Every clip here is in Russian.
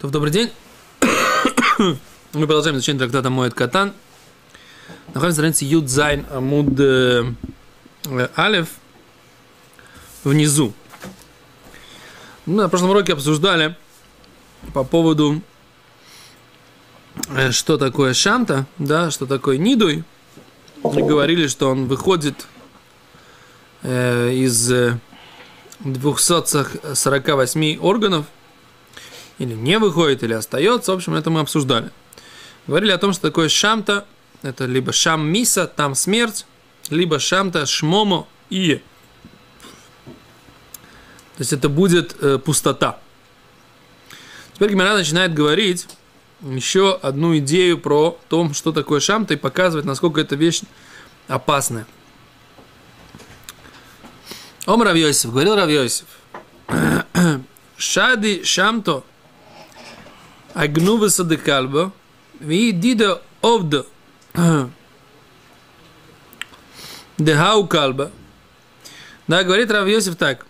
То добрый день. Мы продолжаем изучение трактата Моет Катан. Находимся на странице Юд Зайн Амуд э, э, Алев внизу. Мы на прошлом уроке обсуждали по поводу, э, что такое шамта, да, что такое нидуй. Мы говорили, что он выходит э, из 248 органов – или не выходит, или остается. В общем, это мы обсуждали. Говорили о том, что такое шамта. Это либо шам миса, там смерть, либо шамта шмомо и. То есть это будет э, пустота. Теперь Гимара начинает говорить еще одну идею про то, что такое шамта, и показывает, насколько эта вещь опасная. Ом Равьосиф, говорил Равьосиф, Шади шамто Агнува садыкальба, ви дида овда дехау кальба. Да, говорит Рав Йосиф так.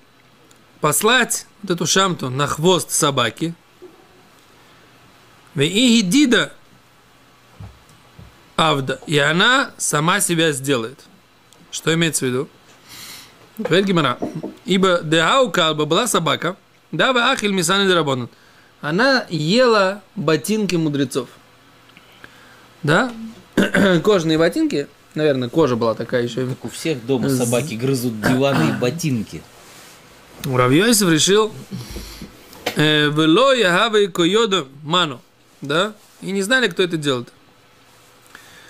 Послать вот эту шамту на хвост собаки. И дида авда. И она сама себя сделает. Что имеется в виду? Говорит Гимара. Ибо дехау кальба была собака. Да, вы ахиль мисаны дерабонат она ела ботинки мудрецов. Да? Кожаные ботинки, наверное, кожа была такая еще. Как у всех дома собаки грызут диваны и ботинки. Равьёйсов решил «Э, Вело Яхавы Койода Ману. Да? И не знали, кто это делает.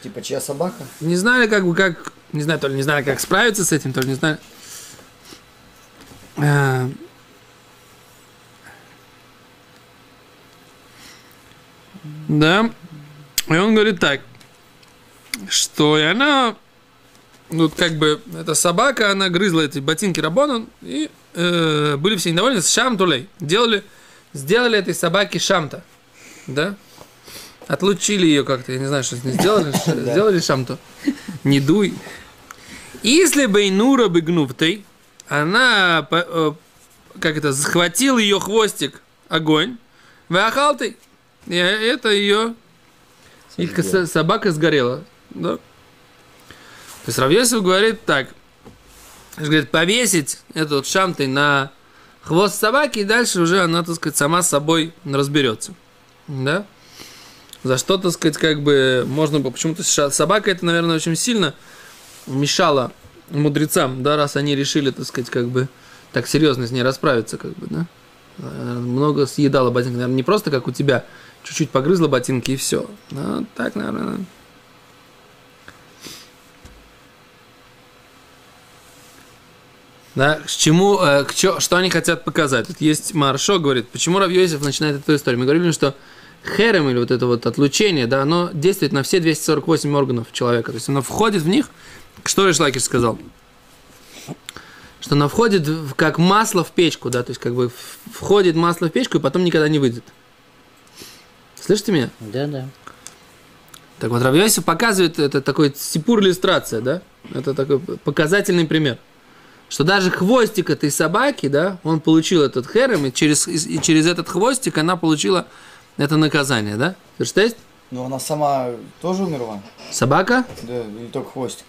Типа чья собака? Не знали, как бы, как, не знаю, то ли не знали, как справиться с этим, то ли не знали. Да. И он говорит так, что и она, ну, как бы, эта собака, она грызла эти ботинки Рабона, и э, были все недовольны с шамтулей. Делали, сделали этой собаке шамта, да? Отлучили ее как-то, я не знаю, что с ней сделали, сделали шамту. Не дуй. Если бы Инура бы гнуфтой, она, э, как это, захватил ее хвостик огонь, выахал ты, и это ее их собака сгорела. Да? То есть Равьесов говорит так. Говорит, повесить этот шамтой на хвост собаки, и дальше уже она, так сказать, сама с собой разберется. Да? За что, так сказать, как бы можно было... Почему-то собака это, наверное, очень сильно мешала мудрецам, да, раз они решили, так сказать, как бы так серьезно с ней расправиться, как бы, да. Много съедала ботинок, наверное, не просто как у тебя, чуть-чуть погрызла ботинки и все. Ну, так, наверное. Да, к чему, э, к чё, что они хотят показать? Тут есть Маршо, говорит, почему Равьёсиф начинает эту историю. Мы говорили, что херем или вот это вот отлучение, да, оно действует на все 248 органов человека. То есть оно входит в них, что Решлакиш сказал? Что оно входит как масло в печку, да, то есть как бы входит масло в печку и потом никогда не выйдет. Слышите меня? Да, да. Так вот, Равьосиф показывает, это такой сипур иллюстрация, да? Это такой показательный пример. Что даже хвостик этой собаки, да, он получил этот херем, и через, и через этот хвостик она получила это наказание, да? Что есть? Ну, она сама тоже умерла? Собака? Да, или только хвостик.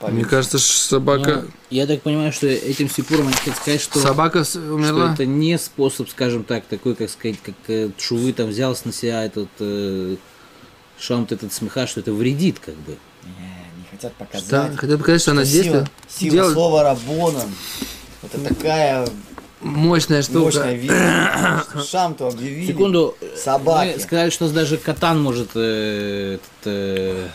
Мне кажется, собака... Ну, я так понимаю, что этим сипуром они хотят сказать, что... Собака умерла? Что это не способ, скажем так, такой, как сказать, как э, Шувы там взялся на себя этот э, шамт этот смеха, что это вредит, как бы. Не, не хотят показать. Что? Хотят показать, что, что она здесь. Сила, сила делает... слова Рабоном. Это такая мощная штука. Мощная вещь. Шамту объявили. Секунду. Собаки. Мы сказали, что даже катан может э, этот, э,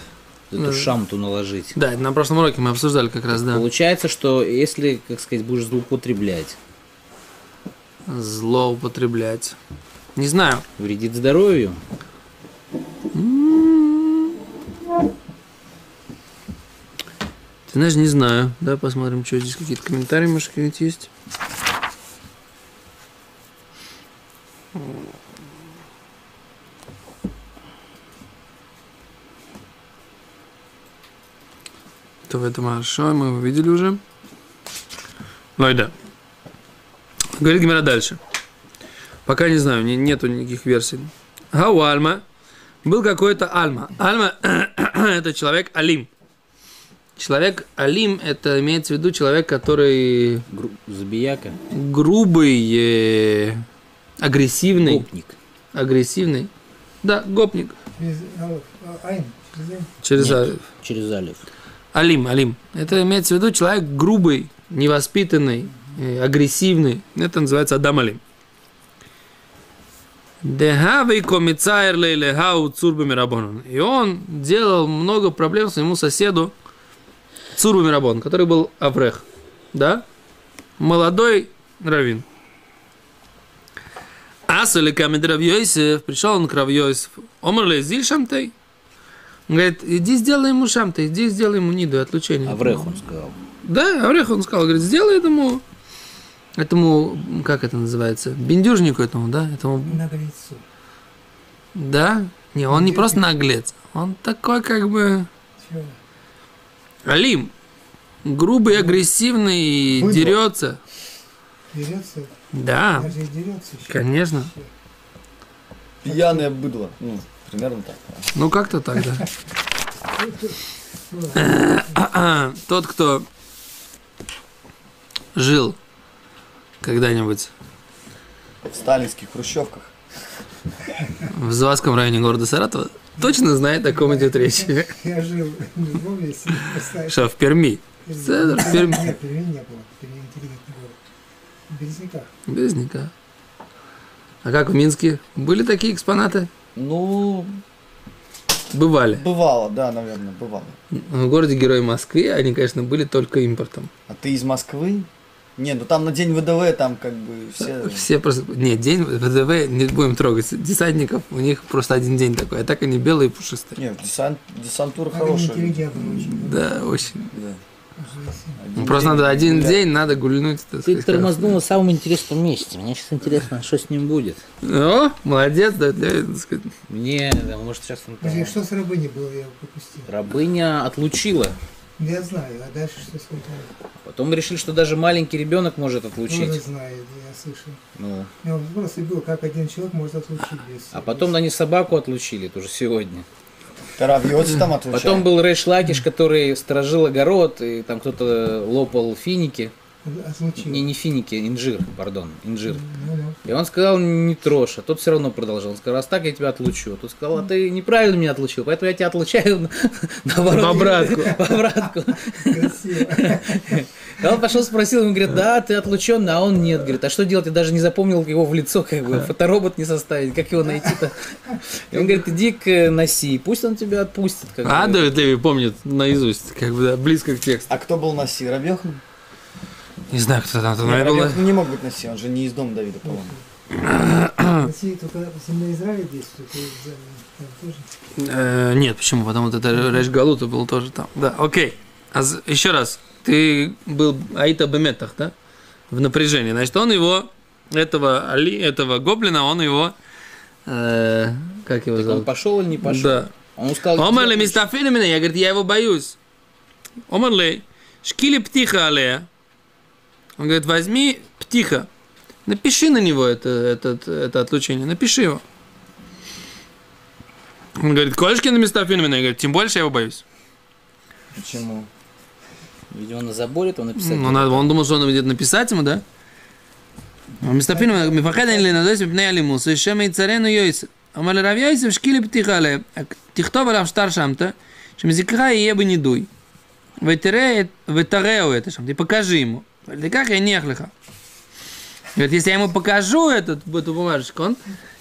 эту ну, шамту наложить. Да, на прошлом уроке мы обсуждали как раз, да. Получается, что если, как сказать, будешь злоупотреблять. Злоупотреблять. Не знаю. Вредит здоровью. Ты знаешь, не знаю. Да, посмотрим, что здесь какие-то комментарии, может, какие-нибудь есть. То в этом хорошо, мы его видели уже. Лойда. Говорит Гимера дальше. Пока не знаю, не- нету никаких версий. Гау Альма. Был какой-то Альма. Альма это человек Алим. Человек Алим, это имеется в виду человек, который Гру- Забияка. грубый, э, агрессивный. Гопник. Агрессивный. Да, гопник. Через Алиф, а, Айн, через Алиф. Через Алиф. Алим, Алим. Это имеется в виду человек грубый, невоспитанный, э, агрессивный. Это называется Адам Алим. И он делал много проблем своему соседу Цурбами Рабон, который был Аврех. Да? Молодой равин. Асали камед Равьёйсев, пришел он к Равьёйсеву. Омрле зиль шамтей. Он говорит, иди сделай ему шамты, иди сделай ему ниду отлучение. Аврех, он сказал. Да, Аврех он сказал, говорит, сделай этому, этому, как это называется, бендюжнику этому, да, этому, Наглецу. да, не, он не просто наглец, он такой как бы Чего? Алим, грубый, агрессивный, и Быдло. дерется, Дерется, да, даже и дерется еще. конечно, Пьяное быдло. Ну, примерно так. ну как-то так, да. Тот, кто жил когда-нибудь В сталинских хрущевках. в Завадском районе города Саратова, точно знает, о ком идет речь. Я жил если поставить... Что, в Перми? Центр, в Перми. Нет, Перми не было. Перми интеллигентный город. В Березняках. Березняка. А как в Минске? Были такие экспонаты? Ну, Бывали. бывало, да, наверное, бывало. В городе Герой Москве они, конечно, были только импортом. А ты из Москвы? Не, ну там на день ВДВ там как бы все... Все просто... Нет, день ВДВ не будем трогать. Десантников, у них просто один день такой. А так они белые и пушистые. Нет, десант, десантура Надо хорошая. Да, очень. Да. Ну, Просто надо один гулять. день, надо гульнуть. так Ты сказать, тормознул на самом интересном месте. Мне сейчас интересно, что с ним будет. О, молодец, да, для, так сказать. Мне, да, может, сейчас он там- Подожди, что с рабыней было, я пропустил. Рабыня отлучила. Я знаю, а дальше что случилось? Потом решили, что даже маленький ребенок может отлучить. знает, я слышал. Ну, меня вопрос и был, как один человек может отлучить без... а потом они собаку отлучили тоже сегодня. Таравьёте там отвечает. Потом был Рэш Лакиш, который сторожил огород, и там кто-то лопал финики. Отлучил. Не, не финики, инжир, пардон, инжир. Ну, ну. И он сказал, не трожь, а тот все равно продолжал. Он сказал, раз так, я тебя отлучу. А тот сказал, а ты неправильно меня отлучил, поэтому я тебя отлучаю наоборот. В обратку. В обратку. Красиво. И он пошел спросил, ему говорит, да, ты отлучен, а он нет. Говорит, а что делать, я даже не запомнил его в лицо, как бы, фоторобот не составить, как его найти-то. И он говорит, иди к э, Наси, пусть он тебя отпустит. А бы. Давид Леви помнит наизусть, как бы, да, близко к тексту. А кто был Наси? Рабьёхан? Не знаю, кто там. Нет, наверное, был- Рабьёхан не мог быть Наси, он же не из дома Давида, по-моему. Россия только земля Израиля действует, тоже. Э, нет, почему? Потому вот это Рэш Галута был тоже там. Да, окей. А еще раз. Ты был Аита Беметах, да? В напряжении. Значит, он его, этого Али, этого гоблина, он его, э, как его Так он зовут? пошел или не пошел? Да. Он сказал, Омар ли «Где мистафили меня? Я, говорит, я его боюсь. Омар ли, шкили птиха алея. Он говорит, возьми птиха. Напиши на него это, этот, это отлучение. Напиши его. Он говорит, колешки на мистафили меня? Я говорю, тем больше я его боюсь. Почему? Видимо, на заборе там написать. Ну, надо, он думал, что он будет написать ему, да? מסתפין, מפחד אני לנדס מפני אלימות, שמא יצרנו יויסף. אמר לרב יוסף, שקילי פתיחה עליהם, תכתוב עליו שטר שמת, שמזכרך יהיה בנידוי. ותראה, את- ותראהו это שם, ты Как я нех лиха. Говорит, если я ему покажу этот, эту бумажечку, он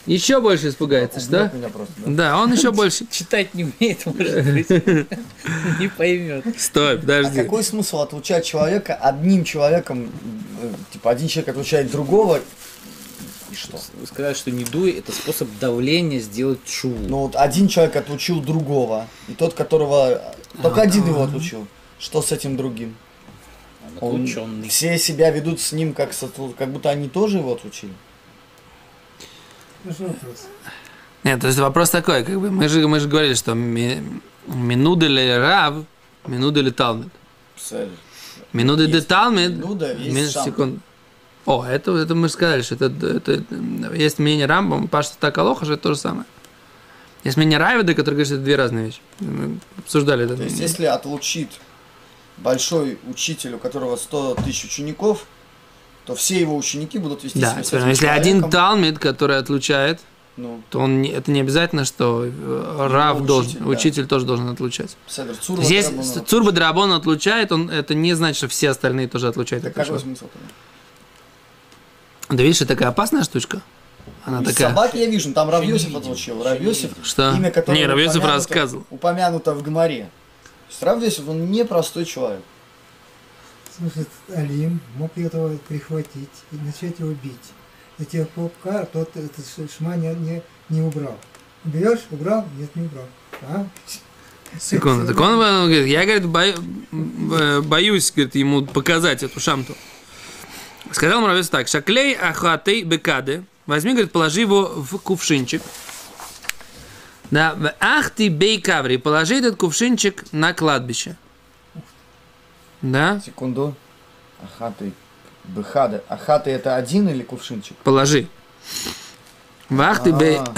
еще больше испугается, что? Просто, да? Да, он еще больше. Читать не умеет, может быть. Не поймет. Стой, А подожди. какой смысл отлучать человека одним человеком, э, типа один человек отлучает другого, и что? Вы сказали, что не дуй это способ давления сделать шоу. Ну вот один человек отлучил другого, и тот, которого только один его отлучил. Что с этим другим? Он- отлученный. Все себя ведут с ним, как, как будто они тоже его отлучили. Вопрос? Нет, то есть вопрос такой, как бы мы же, мы же говорили, что ми- минуды ли рав, минуды ли талмит. Минуды де талмит, минуда, есть секунд. О, это, это мы же сказали, что это, это, м, есть мнение Рамбам, Пашта так Алоха, что это то же самое. Есть мнение Равида, который говорит, что это две разные вещи. Мы обсуждали это. То есть, если отлучит большой учитель, у которого 100 тысяч учеников, то все его ученики будут вести Да, себя с этим если один Талмит, который отлучает, ну, то он не- это не обязательно, что э, Рав учитель, должен, да. учитель тоже должен отлучать. Седр То Цурба. Если Цурба Драбон отлучает, он, это не значит, что все остальные тоже отлучают. Так какой смысл тогда? Да видишь, это такая опасная штучка. Она Из такая. собаки я вижу, ну, там Равьосиф отлучил. Равьосиф, Что? имя которого Не, Равьосиф рассказывал. упомянуто в Гмаре. Равьосиф, он непростой человек. Слушай, Алим мог этого прихватить и начать его бить. Пор, пока тот этот шма не, не, не убрал. Берешь, убрал? Нет, не убрал. А? Секунду. Так он, э, говорит, я, говорит, бо- э, боюсь, говорит, ему показать эту шамту. Сказал Муравец так, шаклей ахатей бекады, возьми, говорит, положи его в кувшинчик. Да, в ах ты бей каври, положи этот кувшинчик на кладбище. Да, Секунду. Ахаты. Бехады. Ахаты это один или кувшинчик? положи. В ах ты бей...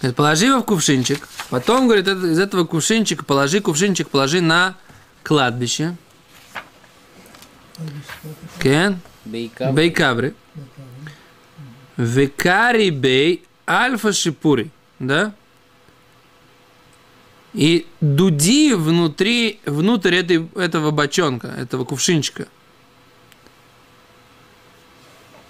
Говорит, положи его в кувшинчик. Потом, говорит, из этого кувшинчика положи, кувшинчик положи на кладбище. Кен? Бейка. Бейкабри. Векари бей альфа шипури. Да? И дуди внутри, внутрь этой, этого бочонка, этого кувшинчика.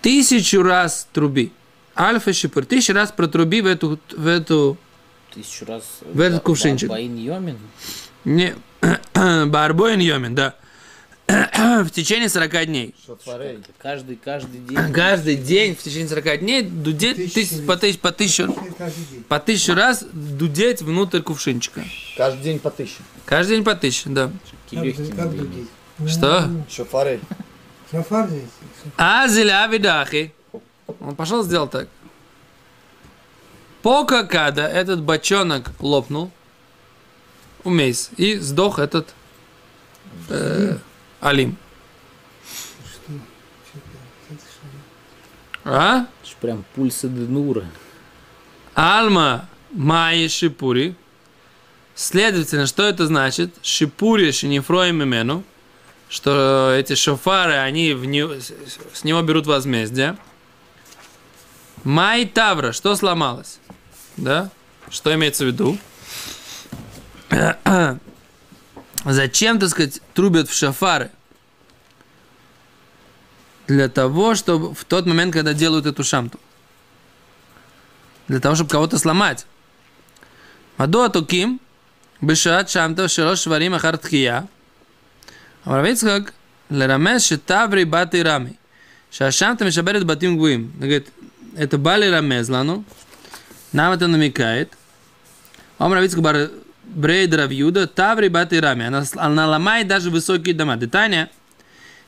Тысячу раз труби. Альфа шипур. Тысячу раз протруби в эту, в эту Тысячу раз. В этот кувшинчик. Баин Йомин. не, Барбоин Йомин, да. в течение 40 дней. Шофарей. Каждый, каждый день. Каждый день в течение 40 дней дудеть тысяч- по, тысяч, по, тысячу, по тысячу раз дудеть внутрь кувшинчика. Каждый день по тысяче. Каждый день по тысяче, да. Что? Шофарей. Здесь. Азеля видахи. Он пошел сделал так. Пока когда этот бочонок лопнул, умейс, и сдох этот э, Алим. А? Прям пульсы Денура. Альма Майи Шипури. Следовательно, что это значит? Шипури Шинифроим имену. Что эти шофары, они в не- с- с него берут возмездие. Май Тавра, что сломалось? Да? Что имеется в виду? Зачем, так сказать, трубят в шафары? Для того, чтобы в тот момент, когда делают эту шамту. Для того, чтобы кого-то сломать. Мадо Атуким, Бешат Шамта, Широш Варим Ахартхия. Равицхак, Лерамес Шитаври Бати Рами. Шашамта Мишаберет Батим Гуим. Говорит, это Бали Рамезлану. Нам это намекает. Ом бар брейд рав Юда, таври бати рами. Она, она ломает даже высокие дома. Детание.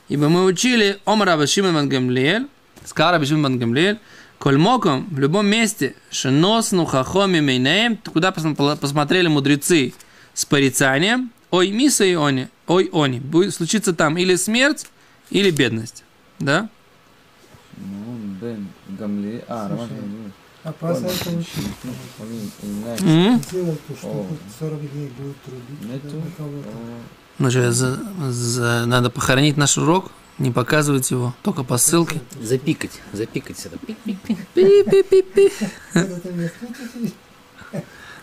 Ибо мы учили Ом рава Шимон ван Гамлиэль, сказал Раби Шимон ван Гамлиэль, Коль моком, в любом месте, шеносну хахоми мейнеем, куда пос- посмотрели мудрецы с порицанием, ой, миса и они, ой, они, будет случиться там или смерть, или бедность. Да? Ну, Бен Гамли. А, Роман. А паса это учил. М? Сделал то, что О. хоть 40 дней будет трубить. Нету. на кого-то. Ну что, за- за- надо похоронить наш урок, не показывать его, только по ссылке. Запикать, запикать это. Пи-пи-пи-пи.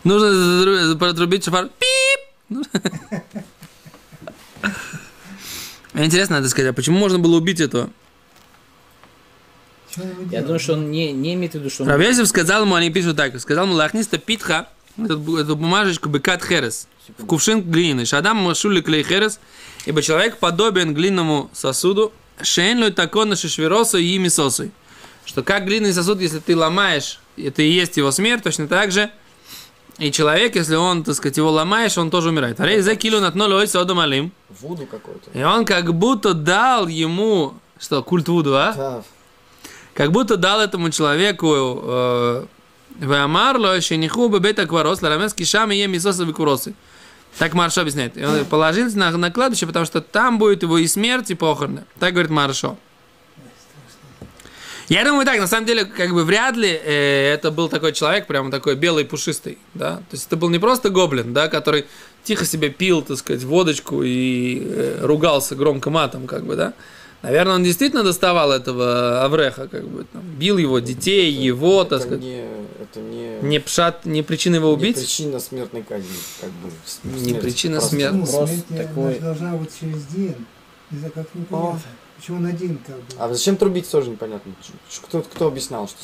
Нужно протрубить шофар. Пип! Ну. Интересно, надо сказать, а почему можно было убить этого? Я думаю, что он не, не имеет в виду, что он... Равесев сказал ему, они пишут так, сказал ему, лахниста питха, эту, эту бумажечку бекат херес, в кувшин глины. Шадам машули клей херес, ибо человек подобен глинному сосуду, шейн лой такон шишвероса и мисосой. Что как глиняный сосуд, если ты ломаешь, это и есть его смерть, точно так же, и человек, если он, так сказать, его ломаешь, он тоже умирает. Вуду какой-то. И он как будто дал ему, что, культ Вуду, а? Да. Как будто дал этому человеку э, Веамарло, Шениху Бебета Кварос, Ларамес Кишам и Емисоса Викуросы. Так Маршо объясняет. И Он положился на, на кладбище, потому что там будет его и смерть, и похороны. Так говорит Маршо. Я думаю так, на самом деле, как бы вряд ли э, это был такой человек, прямо такой белый пушистый, да. То есть это был не просто гоблин, да, который тихо себе пил, так сказать, водочку и э, ругался громко матом, как бы, да. Наверное, он действительно доставал этого Авреха, как бы, там, бил его детей, его, так это сказать. не, это не, Не пшат, не причина его не убить. причина смертной казни, как бы. с- Не смерть. причина Просто- смерти. Ну, смерть, такой. должна быть через день. Не знаю, как непонятно. Почему он один как бы? А зачем трубить тоже непонятно. Кто, кто объяснял, что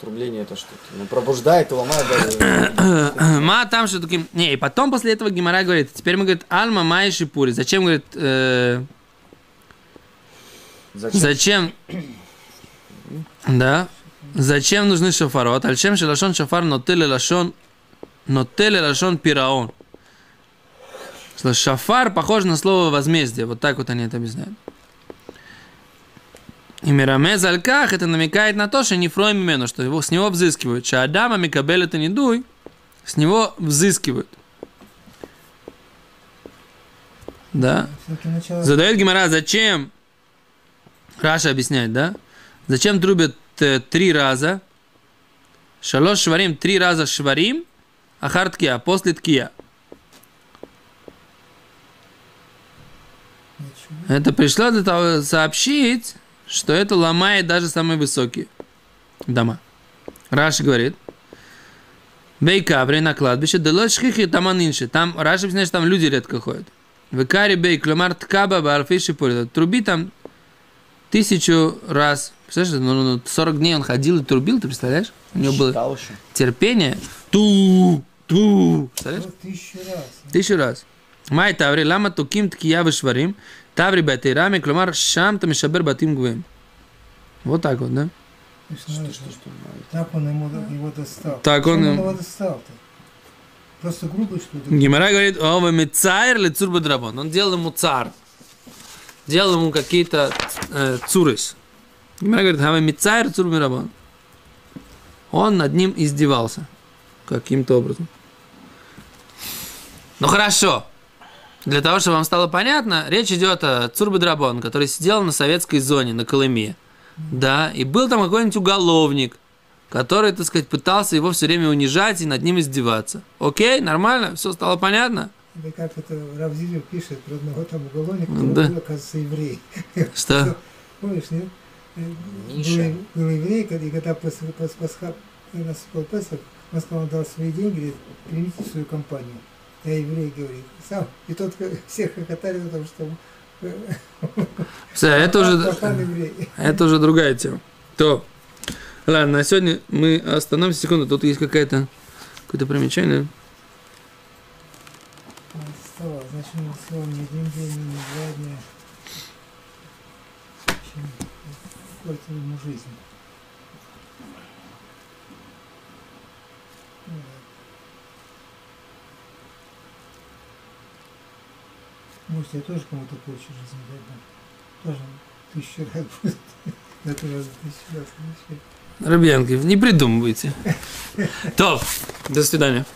трубление это что-то? Ну, пробуждает и ломает даже. Ма там что таким. Не, и потом после этого Гимара говорит, теперь мы говорит, Альма Май Шипури. Зачем, говорит, э, Зачем? зачем, да, зачем нужны шафарот? Альчем шалашон шафар нотеле лашон, нотеле лашон пираон. Шафар похож на слово возмездие. Вот так вот они это объясняют. И Мирамез Альках это намекает на то, что не фроем имену, что его, с него взыскивают. Шаадама Микабель это не дуй, с него взыскивают. Да. Задает Гимара, зачем? Раша объясняет, да? Зачем трубят э, три раза? Шалош шварим, три раза шварим, а харткия, после ткия. Это пришло для того сообщить, что это ломает даже самые высокие дома. Раши говорит, Бейкаври на кладбище, делошхихи таманинши. Там Раши объясняет, что там люди редко ходят. Векари бей, клюмар ткаба, барфиши пурит. Труби там тысячу раз. Представляешь, ну, ну, 40 дней он ходил и трубил, ты представляешь? У него было Считал еще. терпение. Ту, ту. Представляешь? Вот тысячу раз. Тысячу раз. Май таври, лама туким ткия вышварим, таври бетейрами, клюмар шам там шабер батим гвем. Вот так вот, да? Что, что, Так он ему, его достал. Так он он его достал-то? Просто грубый, что ли? Гимара говорит, о, вы мецайр ли цур драбон. Он делал ему цар. Делал ему какие-то э, цурис. Гимара говорит, а вы мецайр цур драбон. Он над ним издевался. Каким-то образом. Ну хорошо. Для того, чтобы вам стало понятно, речь идет о Цурбедрабон, который сидел на советской зоне, на Колыме. Да, и был там какой-нибудь уголовник, который, так сказать, пытался его все время унижать и над ним издеваться. Окей, нормально, все стало понятно? Или как это Равзилев пишет про одного там уголовника, Да. который был, оказывается, еврей. Что? Помнишь, нет? Э, Миша. Был, был еврей, когда- и когда пос, пос, Пасха- наступил Песах, он сказал, он дал свои деньги, говорит, примите свою компанию. Я еврей, говорит, сам. И тот всех хохотали о том, что Всё, это уже, это уже другая тема. То. Ладно, на сегодня мы остановимся секунду. Тут есть какая-то какое-то примечание. Не всего ни один день, ни два дня. Общем, какой-то ему жизнь. Ну да. Может, я тоже кому-то порчу жизнь дать, да? Тоже тысячу раз будет. Это раз тысячу раз. Рыбьянки, не придумывайте. То, до свидания.